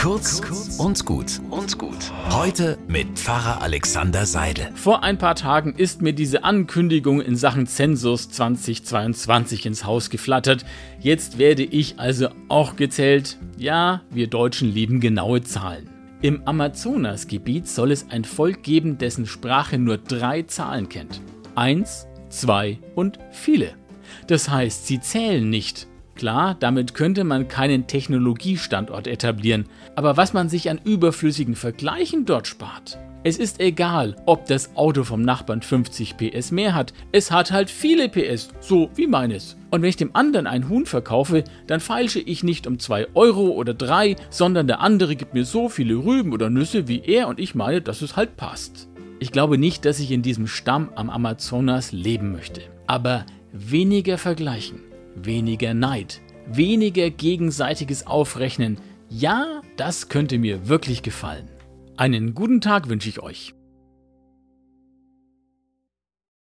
Kurz und gut und gut. Heute mit Pfarrer Alexander Seidel. Vor ein paar Tagen ist mir diese Ankündigung in Sachen Zensus 2022 ins Haus geflattert. Jetzt werde ich also auch gezählt. Ja, wir Deutschen lieben genaue Zahlen. Im Amazonasgebiet soll es ein Volk geben, dessen Sprache nur drei Zahlen kennt. Eins, zwei und viele. Das heißt, sie zählen nicht, Klar, damit könnte man keinen Technologiestandort etablieren, aber was man sich an überflüssigen Vergleichen dort spart. Es ist egal, ob das Auto vom Nachbarn 50 PS mehr hat, es hat halt viele PS, so wie meines. Und wenn ich dem anderen ein Huhn verkaufe, dann feilsche ich nicht um 2 Euro oder 3, sondern der andere gibt mir so viele Rüben oder Nüsse wie er und ich meine, dass es halt passt. Ich glaube nicht, dass ich in diesem Stamm am Amazonas leben möchte. Aber weniger vergleichen weniger Neid, weniger gegenseitiges Aufrechnen. Ja, das könnte mir wirklich gefallen. Einen guten Tag wünsche ich euch.